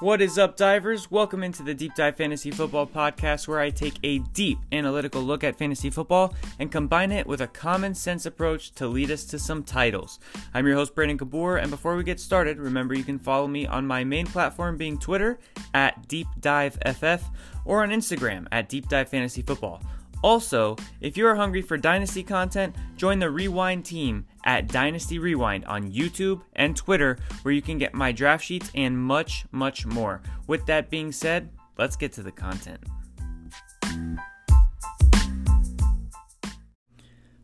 What is up, divers? Welcome into the Deep Dive Fantasy Football Podcast, where I take a deep analytical look at fantasy football and combine it with a common sense approach to lead us to some titles. I'm your host, Brandon Kabor, and before we get started, remember you can follow me on my main platform being Twitter at Deep Dive FF or on Instagram at Deep Dive Fantasy Football. Also, if you are hungry for Dynasty content, join the Rewind team at Dynasty Rewind on YouTube and Twitter, where you can get my draft sheets and much, much more. With that being said, let's get to the content.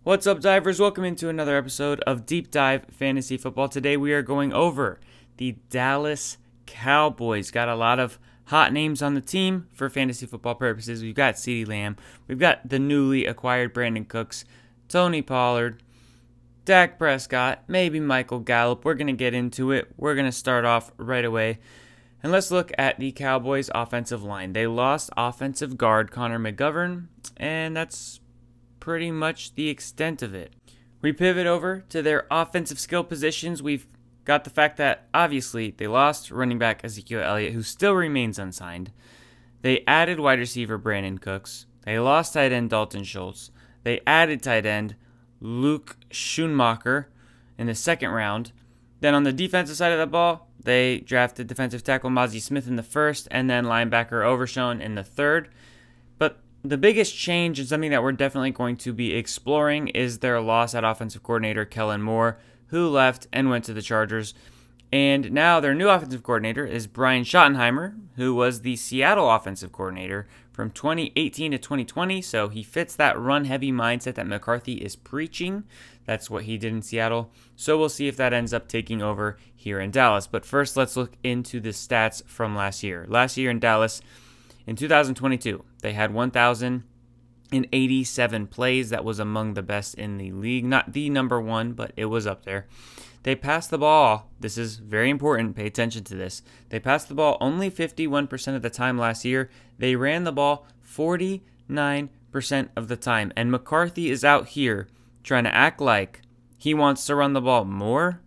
What's up, divers? Welcome into another episode of Deep Dive Fantasy Football. Today we are going over the Dallas Cowboys. Got a lot of hot names on the team for fantasy football purposes. We've got CeeDee Lamb, we've got the newly acquired Brandin Cooks, Tony Pollard, Dak Prescott, maybe Michael Gallup. We're going to get into it. We're going to start off right away. And let's look at the Cowboys' offensive line. They lost offensive guard Connor McGovern, and that's pretty much the extent of it. We pivot over to their offensive skill positions. We've got the fact that obviously they lost running back Ezekiel Elliott, who still remains unsigned. They added wide receiver Brandin Cooks. They lost tight end Dalton Schultz. They added tight end Luke Schoonmaker in the second round. Then on the defensive side of the ball, they drafted defensive tackle Mazi Smith in the first, and then linebacker Overshown in the third. But the biggest change and something that we're definitely going to be exploring is their loss at offensive coordinator Kellen Moore, who left and went to the Chargers. And now their new offensive coordinator is Brian Schottenheimer, who was the Seattle offensive coordinator from 2018 to 2020. So he fits that run heavy mindset that McCarthy is preaching. That's what he did in Seattle. So we'll see if that ends up taking over here in Dallas. But first, let's look into the stats from last year. Last year in Dallas, in 2022, they had 1,087 plays. That was among the best in the league. Not the number one, but it was up there. They passed the ball. This is very important. Pay attention to this. They passed the ball only 51% of the time last year. They ran the ball 49% of the time. And McCarthy is out here trying to act like he wants to run the ball more,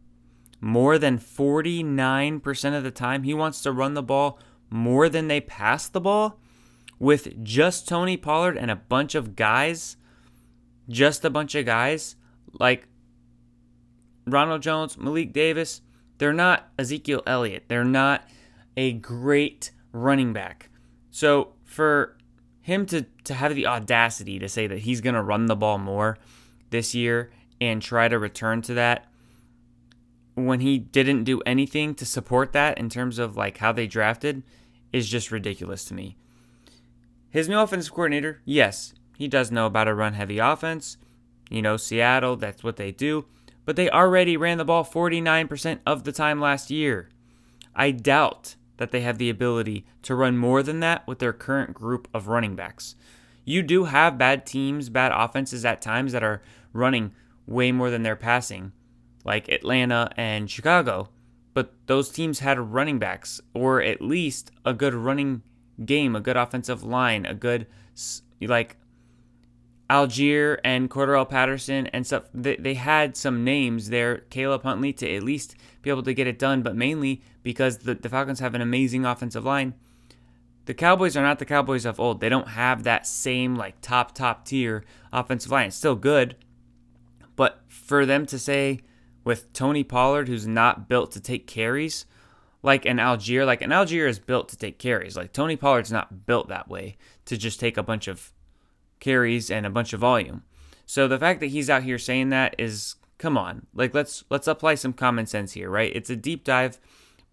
more than 49% of the time. He wants to run the ball more than they pass the ball with just Tony Pollard and a bunch of guys, just a bunch of guys. Like Ronald Jones, Malik Davis, they're not Ezekiel Elliott. They're not a great running back. So for him to, to have the audacity to say that he's going to run the ball more this year and try to return to that when he didn't do anything to support that in terms of like how they drafted is just ridiculous to me. His new offensive coordinator, yes, he does know about a run heavy offense. You know, Seattle, that's what they do but they already ran the ball 49% of the time last year. I doubt that they have the ability to run more than that with their current group of running backs. You do have bad teams, bad offenses at times that are running way more than they're passing, like Atlanta and Chicago, but those teams had running backs or at least a good running game, a good offensive line, a good like Allgeier and Cordarrelle Patterson and stuff, they, they had some names there, Caleb Huntley, to at least be able to get it done, but mainly because the, the Falcons have an amazing offensive line. The Cowboys are not the Cowboys of old. They don't have that same like top top tier offensive line. It's still good, but for them to say with Tony Pollard, who's not built to take carries, like an Allgeier, like an Allgeier is built to take carries. Like Tony Pollard's not built that way to just take a bunch of carries and a bunch of volume. So the fact that he's out here saying that is come on. Like let's let's apply some common sense here, right? It's a deep dive,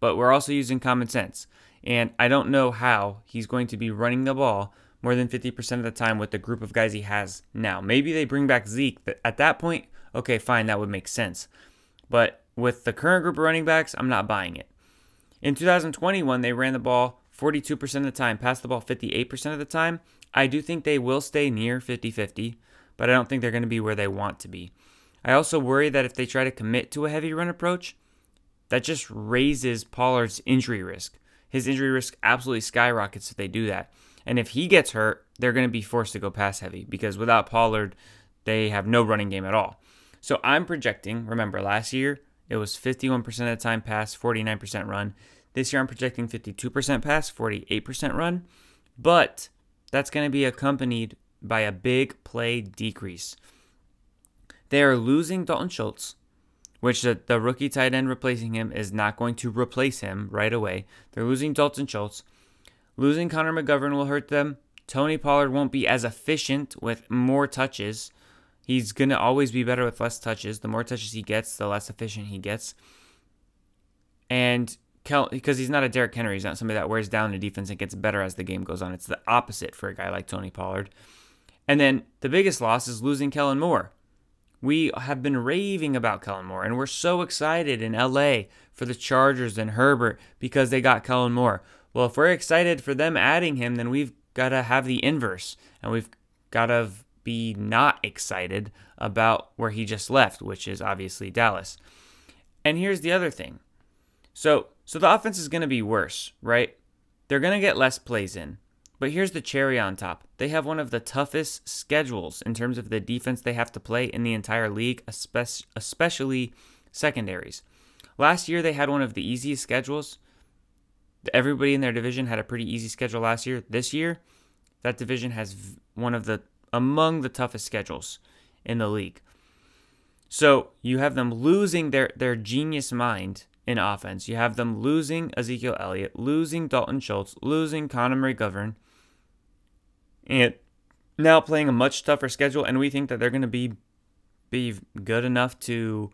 but we're also using common sense. And I don't know how he's going to be running the ball more than 50% of the time with the group of guys he has now. Maybe they bring back Zeke, at that point, okay, fine, that would make sense. But with the current group of running backs, I'm not buying it. In 2021, they ran the ball 42% of the time, passed the ball 58% of the time, I do think they will stay near 50 50, but I don't think they're going to be where they want to be. I also worry that if they try to commit to a heavy run approach, that just raises Pollard's injury risk. His injury risk absolutely skyrockets if they do that. And if he gets hurt, they're going to be forced to go pass heavy because without Pollard, they have no running game at all. So I'm projecting, remember last year, it was 51% of the time pass, 49% run. This year I'm projecting 52% pass, 48% run, but that's going to be accompanied by a big play decrease. They are losing Dalton Schultz, which the, the rookie tight end replacing him is not going to replace him right away. They're losing Dalton Schultz. Losing Connor McGovern will hurt them. Tony Pollard won't be as efficient with more touches. He's going to always be better with less touches. The more touches he gets, the less efficient he gets. And Kel, because he's not a Derrick Henry, he's not somebody that wears down the defense and gets better as the game goes on. It's the opposite for a guy like Tony Pollard. And then the biggest loss is losing Kellen Moore. We have been raving about Kellen Moore, and we're so excited in LA for the Chargers and Herbert because they got Kellen Moore. Well, if we're excited for them adding him, then we've got to have the inverse, and we've got to be not excited about where he just left, which is obviously Dallas. And here's the other thing. So, so the offense is going to be worse, right? They're going to get less plays in. But here's the cherry on top. They have one of the toughest schedules in terms of the defense they have to play in the entire league, especially secondaries. Last year, they had one of the easiest schedules. Everybody in their division had a pretty easy schedule last year. This year, that division has one of the among the toughest schedules in the league. So you have them losing their, their genius mind in offense. You have them losing Ezekiel Elliott, losing Dalton Schultz, losing Connor McGovern, and now playing a much tougher schedule, and we think that they're going to be be good enough to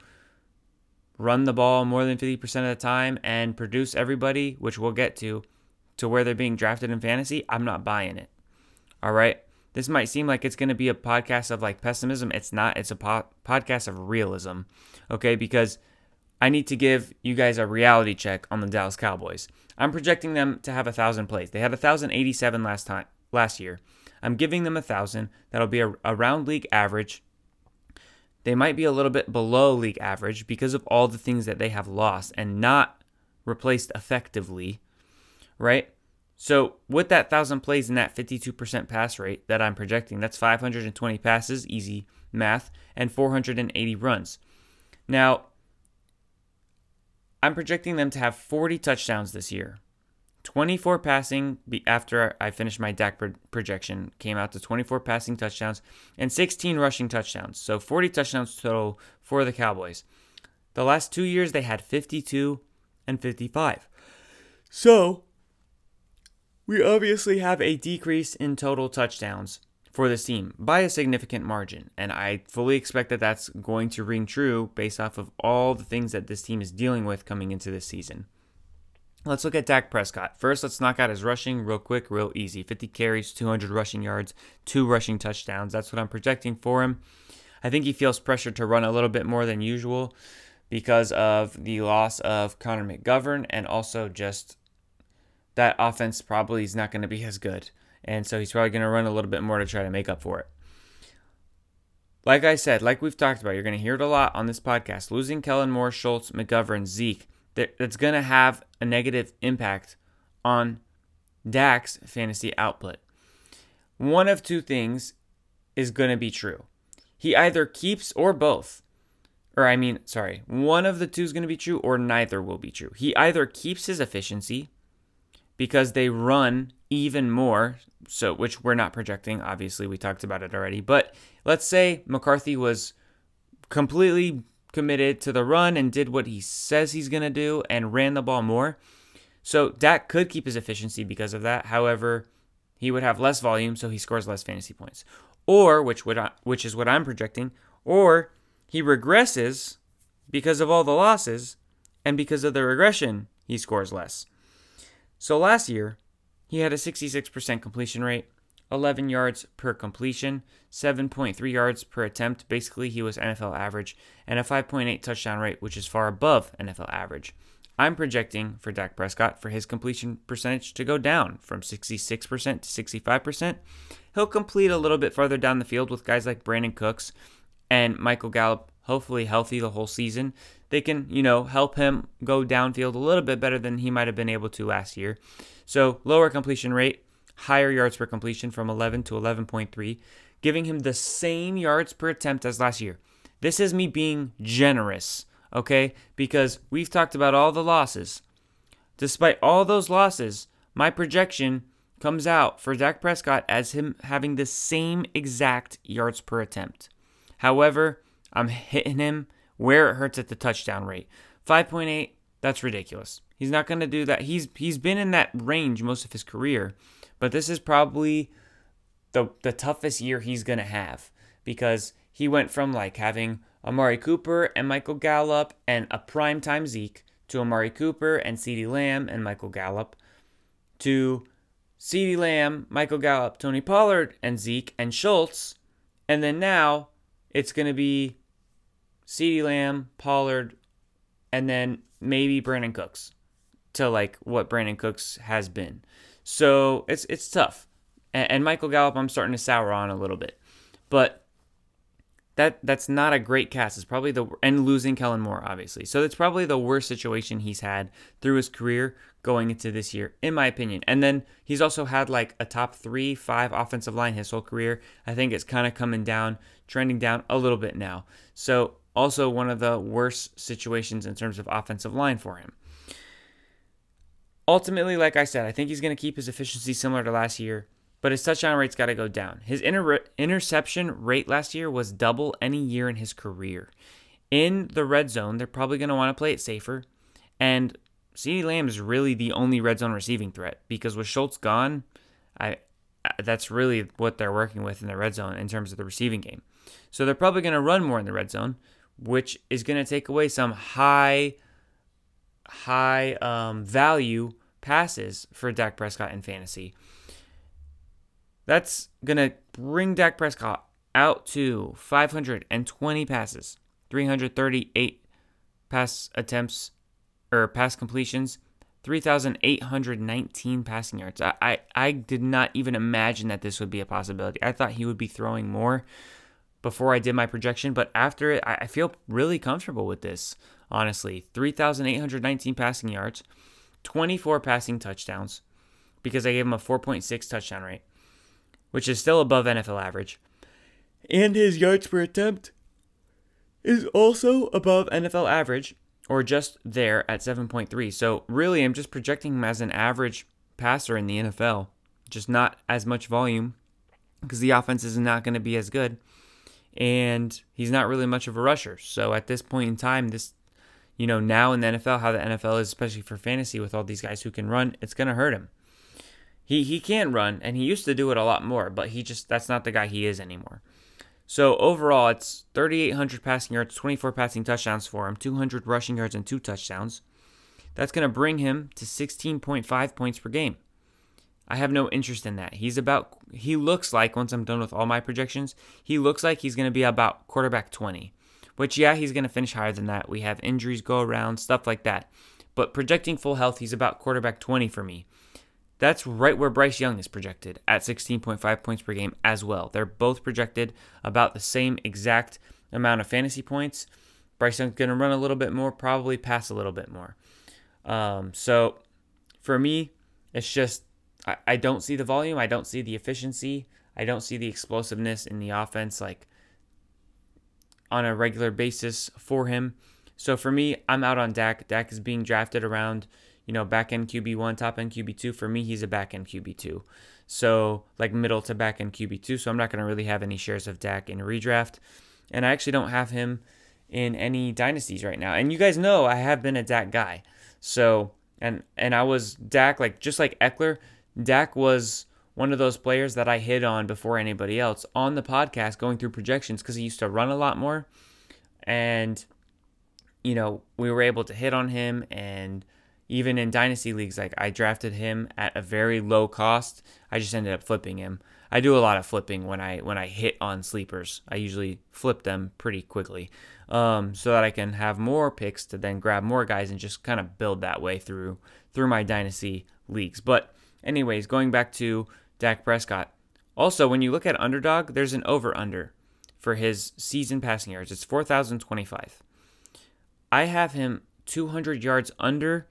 run the ball more than 50% of the time and produce everybody, which we'll get to, to where they're being drafted in fantasy, I'm not buying it. All right. This might seem like it's going to be a podcast of like pessimism. It's not. It's a po- podcast of realism. Okay. Because I need to give you guys a reality check on the Dallas Cowboys. I'm projecting them to have a thousand plays. They had a thousand eighty-seven last time last year. I'm giving them a thousand. That'll be a, around league average. They might be a little bit below league average because of all the things that they have lost and not replaced effectively, right? So with that thousand plays and that 52% pass rate that I'm projecting, that's 520 passes, easy math, and 480 runs. Now, I'm projecting them to have 40 touchdowns this year. 24 passing after I finished my Dak projection came out to 24 passing touchdowns and 16 rushing touchdowns. So 40 touchdowns total for the Cowboys. The last two years they had 52 and 55. So we obviously have a decrease in total touchdowns for this team by a significant margin. And I fully expect that that's going to ring true based off of all the things that this team is dealing with coming into this season. Let's look at Dak Prescott. First, let's knock out his rushing real quick, real easy. 50 carries, 200 rushing yards, two rushing touchdowns. That's what I'm projecting for him. I think he feels pressure to run a little bit more than usual because of the loss of Connor McGovern and also just that offense probably is not going to be as good. And so he's probably going to run a little bit more to try to make up for it. Like I said, like we've talked about, you're going to hear it a lot on this podcast. Losing Kellen Moore, Schultz, McGovern, Zeke that's going to have a negative impact on Dak's fantasy output. One of two things is going to be true. He either keeps or both. Or, I mean, sorry, one of the two is going to be true or neither will be true. He either keeps his efficiency because they run even more, so which we're not projecting, obviously, we talked about it already. But let's say McCarthy was completely committed to the run and did what he says he's going to do and ran the ball more. So Dak could keep his efficiency because of that. However, he would have less volume, so he scores less fantasy points. Or, which would I, which is what I'm projecting, or he regresses because of all the losses, and because of the regression, he scores less. So last year, he had a 66% completion rate, 11 yards per completion, 7.3 yards per attempt. Basically, he was NFL average, and a 5.8 touchdown rate, which is far above NFL average. I'm projecting for Dak Prescott for his completion percentage to go down from 66% to 65%. He'll complete a little bit farther down the field with guys like Brandin Cooks and Michael Gallup, hopefully healthy the whole season. They can, you know, help him go downfield a little bit better than he might have been able to last year. So, lower completion rate, higher yards per completion from 11 to 11.3, giving him the same yards per attempt as last year. This is me being generous, okay? Because we've talked about all the losses. Despite all those losses, my projection comes out for Dak Prescott as him having the same exact yards per attempt. However, I'm hitting him where it hurts at the touchdown rate. 5.8, that's ridiculous. He's not going to do that. He's he's been in that range most of his career, but this is probably the the toughest year he's going to have because he went from like having Amari Cooper and Michael Gallup and a primetime Zeke to Amari Cooper and CeeDee Lamb and Michael Gallup to CeeDee Lamb, Michael Gallup, Tony Pollard, and Zeke and Schultz. And then now it's going to be CeeDee Lamb, Pollard, and then maybe Brandin Cooks to like what Brandin Cooks has been. So it's it's tough. And, and Michael Gallup, I'm starting to sour on a little bit. But that that's not a great cast. It's probably the and losing Kellen Moore obviously. So it's probably the worst situation he's had through his career going into this year, in my opinion. And then he's also had like a top three, five offensive line his whole career. I think it's kind of coming down, trending down a little bit now. So also one of the worst situations in terms of offensive line for him. Ultimately, like I said, I think he's going to keep his efficiency similar to last year but his touchdown rate's got to go down. His inter- interception rate last year was double any year in his career. In the red zone, they're probably going to want to play it safer. And CeeDee Lamb is really the only red zone receiving threat because with Schultz gone, I that's really what they're working with in the red zone in terms of the receiving game. So they're probably going to run more in the red zone, which is going to take away some high high um, value passes for Dak Prescott in fantasy. That's going to bring Dak Prescott out to 520 passes, 338 pass attempts or pass completions, 3,819 passing yards. I, I, I did not even imagine that this would be a possibility. I thought he would be throwing more before I did my projection, but after it, I, feel really comfortable with this, honestly. 3,819 passing yards, 24 passing touchdowns, because I gave him a 4.6 touchdown rate which is still above NFL average. And his yards per attempt is also above NFL average, or just there at 7.3. So, really, I'm just projecting him as an average passer in the NFL, just not as much volume because the offense is not going to be as good. And he's not really much of a rusher. So, at this point in time, this, you know, now in the NFL, how the NFL is, especially for fantasy with all these guys who can run, it's going to hurt him. He he can run and he used to do it a lot more, but he just that's not the guy he is anymore. So overall, it's 3,800 passing yards, 24 passing touchdowns for him, 200 rushing yards, and two touchdowns. That's going to bring him to 16.5 points per game. I have no interest in that. He's about, he looks like, once I'm done with all my projections, he looks like he's going to be about quarterback 20, which, yeah, he's going to finish higher than that. We have injuries go around, stuff like that. But projecting full health, he's about quarterback 20 for me. That's right where Bryce Young is projected at 16.5 points per game as well. They're both projected about the same exact amount of fantasy points. Bryce Young's going to run a little bit more, probably pass a little bit more. Um, so for me, it's just I, I don't see the volume. I don't see the efficiency. I don't see the explosiveness in the offense like on a regular basis for him. So for me, I'm out on Dak. Dak is being drafted around you know, back end QB1, top end QB2. For me, he's a back end QB2. So, like middle to back end QB2. So, I'm not going to really have any shares of Dak in redraft. And I actually don't have him in any dynasties right now. And you guys know I have been a Dak guy. So, and and I was Dak like just like Ekeler, Dak was one of those players that I hit on before anybody else on the podcast going through projections because he used to run a lot more. And you know, we were able to hit on him and even in dynasty leagues, like I drafted him at a very low cost. I just ended up flipping him. I do a lot of flipping when I when I hit on sleepers. I usually flip them pretty quickly, um, so that I can have more picks to then grab more guys and just kind of build that way through through my dynasty leagues. But anyways, going back to Dak Prescott. Also, when you look at underdog, there's an over under for his season passing yards. It's 4,025. I have him 200 yards under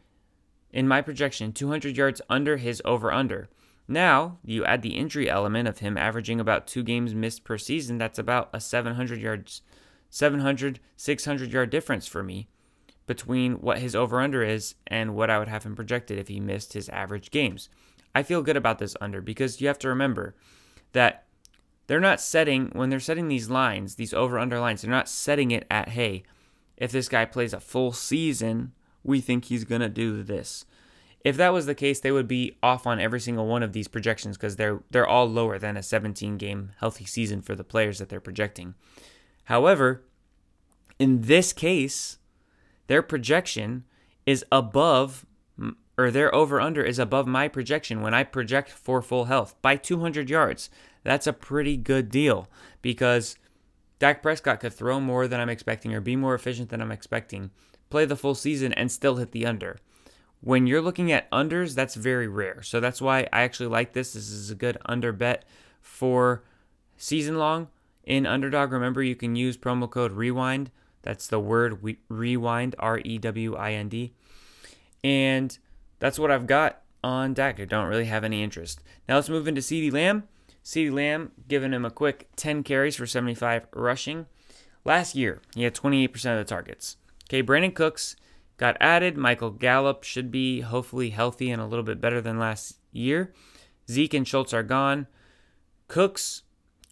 in my projection, 200 yards under his over under. Now, you add the injury element of him averaging about two games missed per season, that's about a 700 yards 700 600 yard difference for me between what his over under is and what I would have him projected if he missed his average games. I feel good about this under because you have to remember that they're not setting, when they're setting these lines, these over under lines, they're not setting it at, hey, if this guy plays a full season, we think he's going to do this. If that was the case, they would be off on every single one of these projections because they're they're all lower than a 17 game healthy season for the players that they're projecting. However, in this case, their projection is above or their over under is above my projection when I project for full health by 200 yards. That's a pretty good deal because Dak Prescott could throw more than I'm expecting or be more efficient than I'm expecting, play the full season, and still hit the under. When you're looking at unders, that's very rare. So that's why I actually like this. This is a good under bet for season long. In Underdog, remember you can use promo code REWIND. That's the word rewind, R E W I N D. And that's what I've got on Dak. I don't really have any interest. Now let's move into CeeDee Lamb. CeeDee Lamb giving him a quick 10 carries for 75 rushing. Last year, he had 28% of the targets. Okay, Brandin Cooks got added. Michael Gallup should be hopefully healthy and a little bit better than last year. Zeke and Schultz are gone. Cooks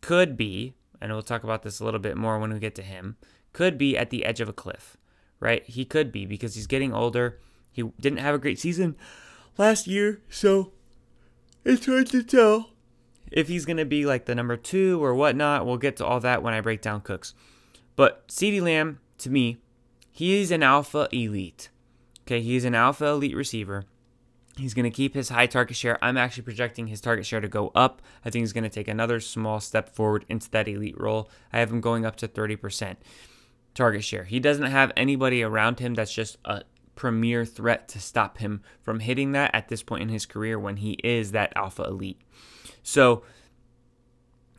could be, and we'll talk about this a little bit more when we get to him, could be at the edge of a cliff, right? He could be because he's getting older. He didn't have a great season last year, so it's hard to tell if he's going to be like the number two or whatnot. We'll get to all that when I break down Cooks. But CeeDee Lamb, to me, he's an alpha elite. Okay, he's an alpha elite receiver. He's going to keep his high target share. I'm actually projecting his target share to go up. I think he's going to take another small step forward into that elite role. I have him going up to 30% target share. He doesn't have anybody around him that's just a premier threat to stop him from hitting that at this point in his career when he is that alpha elite. So,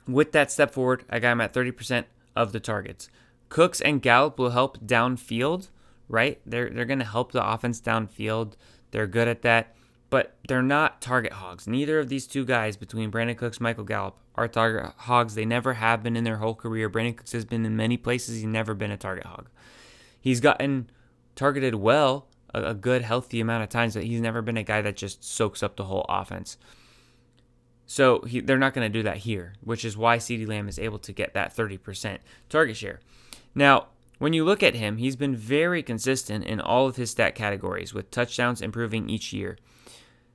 with that step forward, I got him at 30% of the targets. Cooks and Gallup will help downfield, right? They're they're going to help the offense downfield. They're good at that, but they're not target hogs. Neither of these two guys between Brandin Cooks, Michael Gallup are target hogs. They never have been in their whole career. Brandin Cooks has been in many places. He's never been a target hog. He's gotten targeted well a, a good, healthy amount of times, but he's never been a guy that just soaks up the whole offense. So he, they're not going to do that here, which is why CeeDee Lamb is able to get that 30% target share. Now, when you look at him, he's been very consistent in all of his stat categories, with touchdowns improving each year.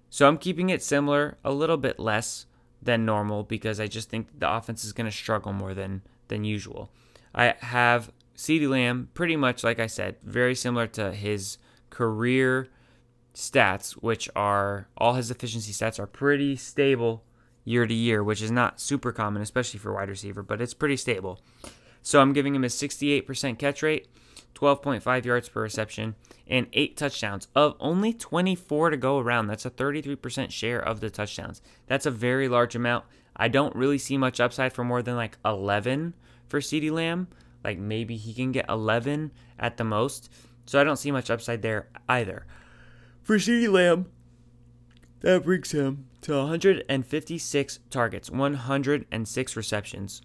So I'm keeping it similar, a little bit less than normal, because I just think the offense is going to struggle more than than usual. I have CeeDee Lamb, pretty much like I said, very similar to his career stats, which are all his efficiency stats are pretty stable year to year, which is not super common, especially for wide receiver, but it's pretty stable. So I'm giving him a 68% catch rate, 12.5 yards per reception, and eight touchdowns of only 24 to go around. That's a 33% share of the touchdowns. That's a very large amount. I don't really see much upside for more than like 11 for CeeDee Lamb. Like maybe he can get 11 at the most. So I don't see much upside there either. For CeeDee Lamb, that brings him to 156 targets, 106 receptions,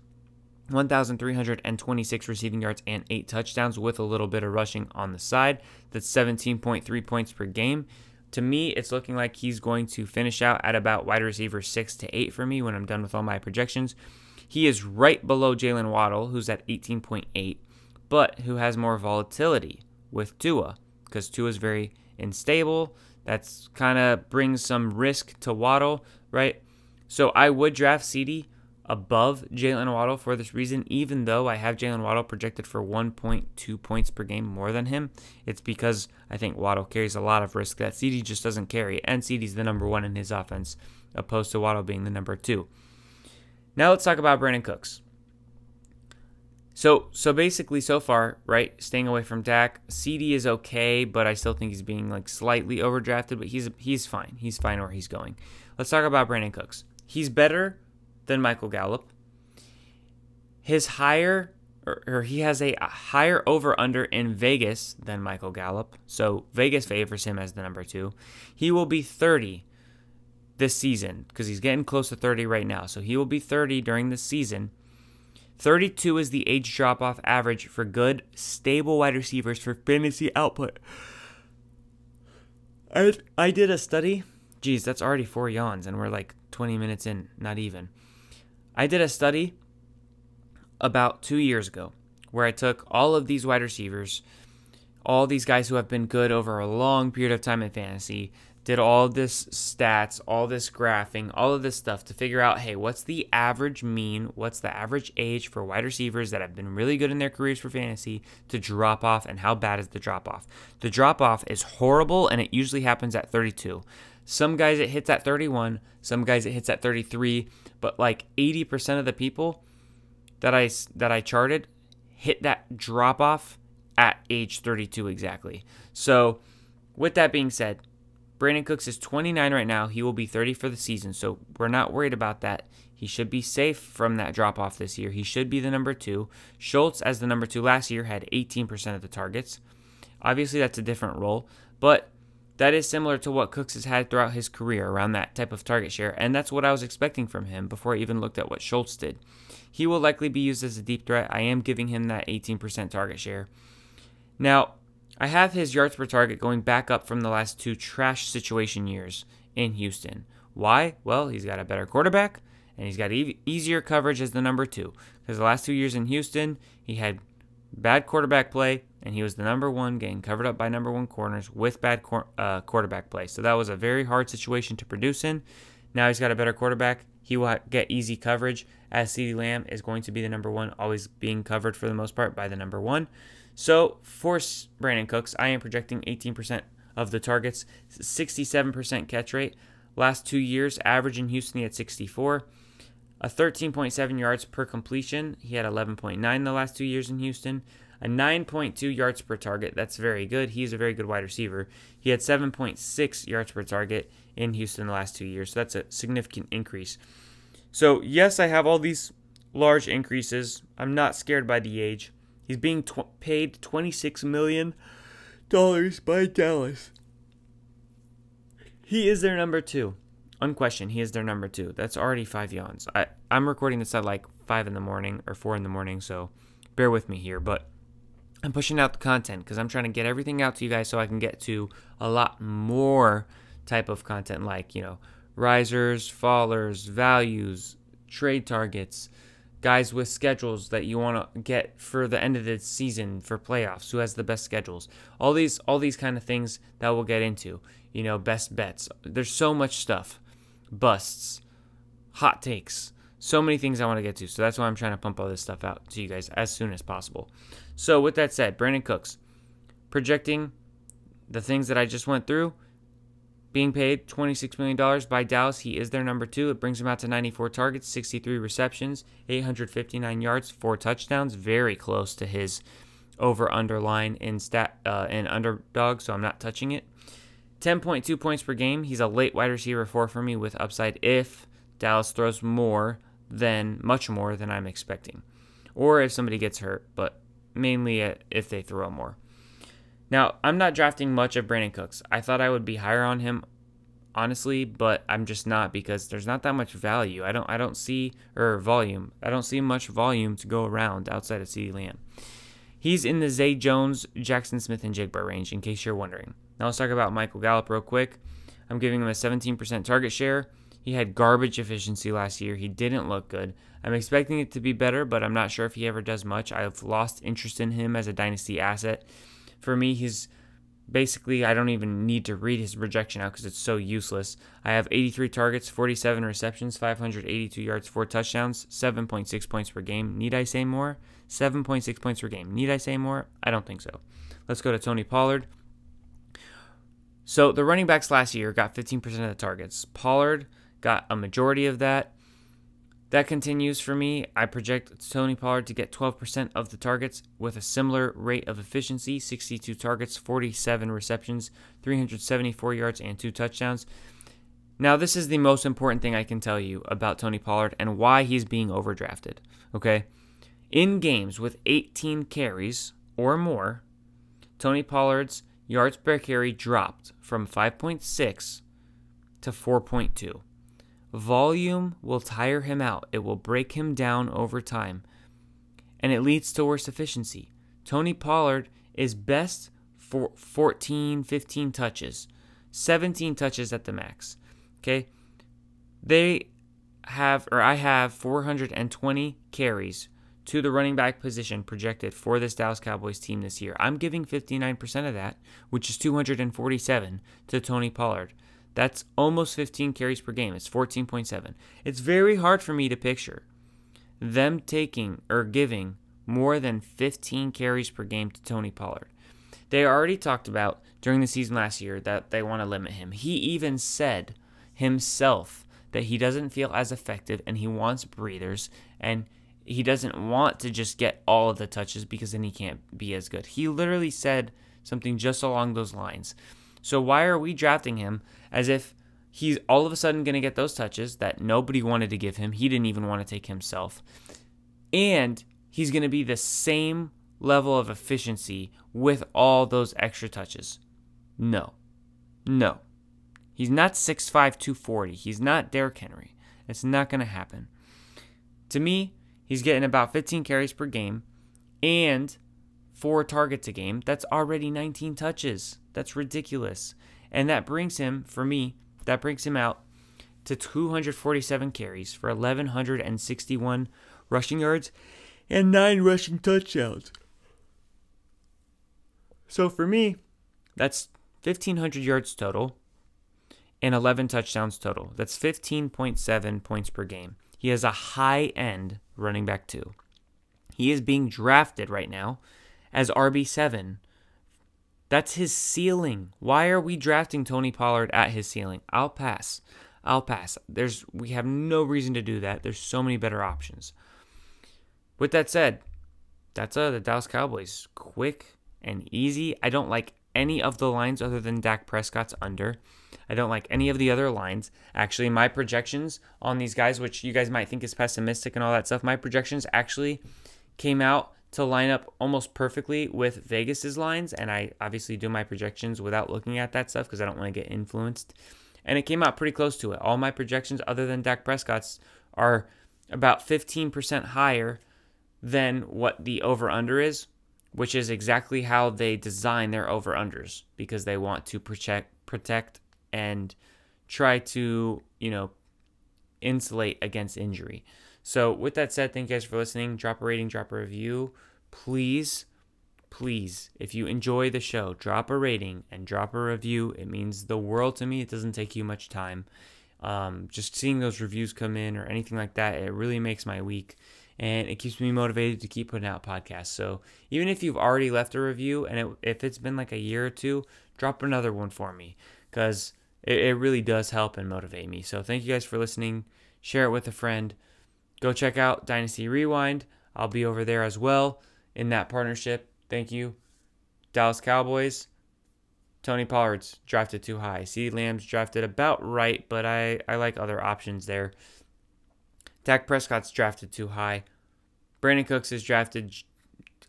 1,326 receiving yards, and 8 touchdowns with a little bit of rushing on the side. That's 17.3 points per game. To me, it's looking like he's going to finish out at about wide receiver 6 to 8 for me when I'm done with all my projections. He is right below Jalen Waddle, who's at 18.8, but who has more volatility with Tua because Tua is very unstable. That's kind of brings some risk to Waddle, right? So I would draft CeeDee above Jalen Waddle for this reason, even though I have Jalen Waddle projected for 1.2 points per game more than him. It's because I think Waddle carries a lot of risk that CeeDee just doesn't carry, and CeeDee's the number one in his offense, opposed to Waddle being the number two. Now let's talk about Brandin Cooks. So so basically so far, right, staying away from Dak. CeeDee is okay, but I still think he's being like slightly overdrafted, but he's he's fine. He's fine where he's going. Let's talk about Brandin Cooks. He's better than Michael Gallup. His higher or, or he has a higher over under in Vegas than Michael Gallup. So Vegas favors him as the number 2. He will be 30 this season because he's getting close to 30 right now. So he will be 30 during the season. 32 is the age drop off average for good, stable wide receivers for fantasy output. I, I did a study. Geez, that's already four yawns, and we're like 20 minutes in, not even. I did a study about two years ago where I took all of these wide receivers, all these guys who have been good over a long period of time in fantasy, did all this stats, all this graphing, all of this stuff to figure out, hey, what's the average mean? What's the average age for wide receivers that have been really good in their careers for fantasy to drop off and how bad is the drop off? The drop off is horrible and it usually happens at 32. Some guys it hits at 31, some guys it hits at 33, but like 80% of the people that I that I charted hit that drop off at age 32 exactly. So, with that being said, Brandin Cooks is 29 right now. He will be 30 for the season, so we're not worried about that. He should be safe from that drop off this year. He should be the number two. Schultz, as the number two last year, had 18% of the targets. Obviously, that's a different role, but that is similar to what Cooks has had throughout his career around that type of target share, and that's what I was expecting from him before I even looked at what Schultz did. He will likely be used as a deep threat. I am giving him that 18% target share. Now, I have his yards per target going back up from the last two trash situation years in Houston. Why? Well, he's got a better quarterback and he's got e- easier coverage as the number two. Because the last two years in Houston, he had bad quarterback play and he was the number one, getting covered up by number one corners with bad cor- uh, quarterback play. So that was a very hard situation to produce in. Now he's got a better quarterback. He will get easy coverage, as CeeDee Lamb is going to be the number one, always being covered for the most part by the number one. So for Brandin Cooks, I am projecting 18% of the targets, 67% catch rate. Last two years, average in Houston, he had 64. A 13.7 yards per completion. He had 11.9 the last two years in Houston. A 9.2 yards per target. That's very good. He's a very good wide receiver. He had 7.6 yards per target in Houston the last two years. So that's a significant increase. So, yes, I have all these large increases. I'm not scared by the age. He's being tw- paid $26 million by Dallas. He is their number two. Unquestioned, he is their number two. That's already five yawns. I, I'm recording this at like 5 in the morning or 4 in the morning, so bear with me here. But I'm pushing out the content because I'm trying to get everything out to you guys so I can get to a lot more type of content like, you know, risers, fallers, values, trade targets, guys with schedules that you want to get for the end of the season for playoffs who has the best schedules. All these all these kind of things that we'll get into you know best bets. There's so much stuff. Busts. Hot takes. So many things i want to get to. So that's why i'm trying to pump all this stuff out to you guys as soon as possible. So with that said brandin cooks projecting the things that i just went through being paid $26 million by Dallas, he is their number two. It brings him out to 94 targets, 63 receptions, 859 yards, four touchdowns. Very close to his over underline in stat uh, in underdog, so I'm not touching it. 10.2 points per game. He's a late wide receiver four for me with upside if Dallas throws more than much more than I'm expecting, or if somebody gets hurt, but mainly if they throw more. Now, I'm not drafting much of Brandin Cooks. I thought I would be higher on him honestly, but I'm just not because there's not that much value. I don't I don't see or volume. I don't see much volume to go around outside of CeeDee Lamb. He's in the Zay Jones, Jaxon Smith-Njigba range, in case you're wondering. Now let's talk about Michael Gallup real quick. I'm giving him a 17% target share. He had garbage efficiency last year. He didn't look good. I'm expecting it to be better, but I'm not sure if he ever does much. I've lost interest in him as a dynasty asset for me, he's basically I don't even need to read his projection out because it's so useless. I have 83 targets, 47 receptions, 582 yards, four touchdowns, 7.6 points per game. Need I say more? 7.6 points per game. Need I say more? I don't think so. Let's go to Tony Pollard. So the running backs last year got 15% of the targets. Pollard got a majority of that. That continues for me. I project Tony Pollard to get 12% of the targets with a similar rate of efficiency 62 targets, 47 receptions, 374 yards, and two touchdowns. Now, this is the most important thing I can tell you about Tony Pollard and why he's being overdrafted. Okay? In games with 18 carries or more, Tony Pollard's yards per carry dropped from 5.6 to 4.2. Volume will tire him out, it will break him down over time. and it leads to worse efficiency. Tony Pollard is best for 14, 15 touches, 17 touches at the max. Okay. They have, or I have 420 carries to the running back position projected for this Dallas Cowboys team this year. I'm giving 59% of that, which is 247 to Tony Pollard. That's almost 15 carries per game. It's 14.7. It's very hard for me to picture them taking or giving more than 15 carries per game to Tony Pollard. They already talked about during the season last year that they want to limit him. He even said himself that he doesn't feel as effective and he wants breathers and he doesn't want to just get all of the touches because then he can't be as good. He literally said something just along those lines. So why are we drafting him as if he's all of a sudden going to get those touches that nobody wanted to give him? He didn't even want to take himself. And he's going to be the same level of efficiency with all those extra touches. No. No. He's not 6'5, 240. He's not Derrick Henry. It's not going to happen. To me, He's getting about 15 carries per game and four targets a game. That's already 19 touches. That's ridiculous. And that brings him, for me, that brings him out to 247 carries for 1,161 rushing yards and nine rushing touchdowns. So for me, that's 1,500 yards total and 11 touchdowns total. That's 15.7 points per game. He has a high end running back too. He is being drafted right now as RB7. That's his ceiling. Why are we drafting Tony Pollard at his ceiling? I'll pass. I'll pass. There's we have no reason to do that. There's so many better options. With that said, that's uh, the Dallas Cowboys. Quick and easy. I don't like any of the lines other than Dak Prescott's under. I don't like any of the other lines. Actually, my projections on these guys, which you guys might think is pessimistic and all that stuff, my projections actually came out to line up almost perfectly with Vegas's lines. And I obviously do my projections without looking at that stuff because I don't want to get influenced. And it came out pretty close to it. All my projections, other than Dak Prescott's, are about 15% higher than what the over under is, which is exactly how they design their over unders because they want to protect protect and try to, you know, insulate against injury. So, with that said, thank you guys for listening. Drop a rating, drop a review. Please, please, if you enjoy the show, drop a rating and drop a review. It means the world to me. It doesn't take you much time. Um, just seeing those reviews come in or anything like that, it really makes my week and it keeps me motivated to keep putting out podcasts. So even if you've already left a review and it, if it's been like a year or two, drop another one for me because it, it really does help and motivate me. So thank you guys for listening. Share it with a friend. Go check out Dynasty Rewind. I'll be over there as well in that partnership. Thank you. Dallas Cowboys. Tony Pollard's drafted too high. CeeDee Lamb's drafted about right, but I, I like other options there. Dak Prescott's drafted too high. Brandin Cooks is drafted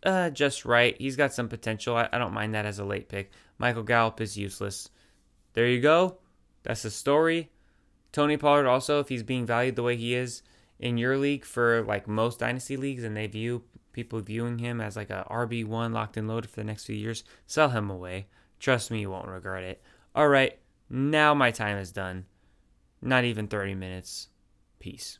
uh, just right. He's got some potential. I, I don't mind that as a late pick. Michael Gallup is useless. There you go. That's the story. Tony Pollard also, if he's being valued the way he is in your league for like most dynasty leagues, and they view people viewing him as like a RB one locked and loaded for the next few years, sell him away. Trust me, you won't regret it. All right, now my time is done. Not even 30 minutes. Peace.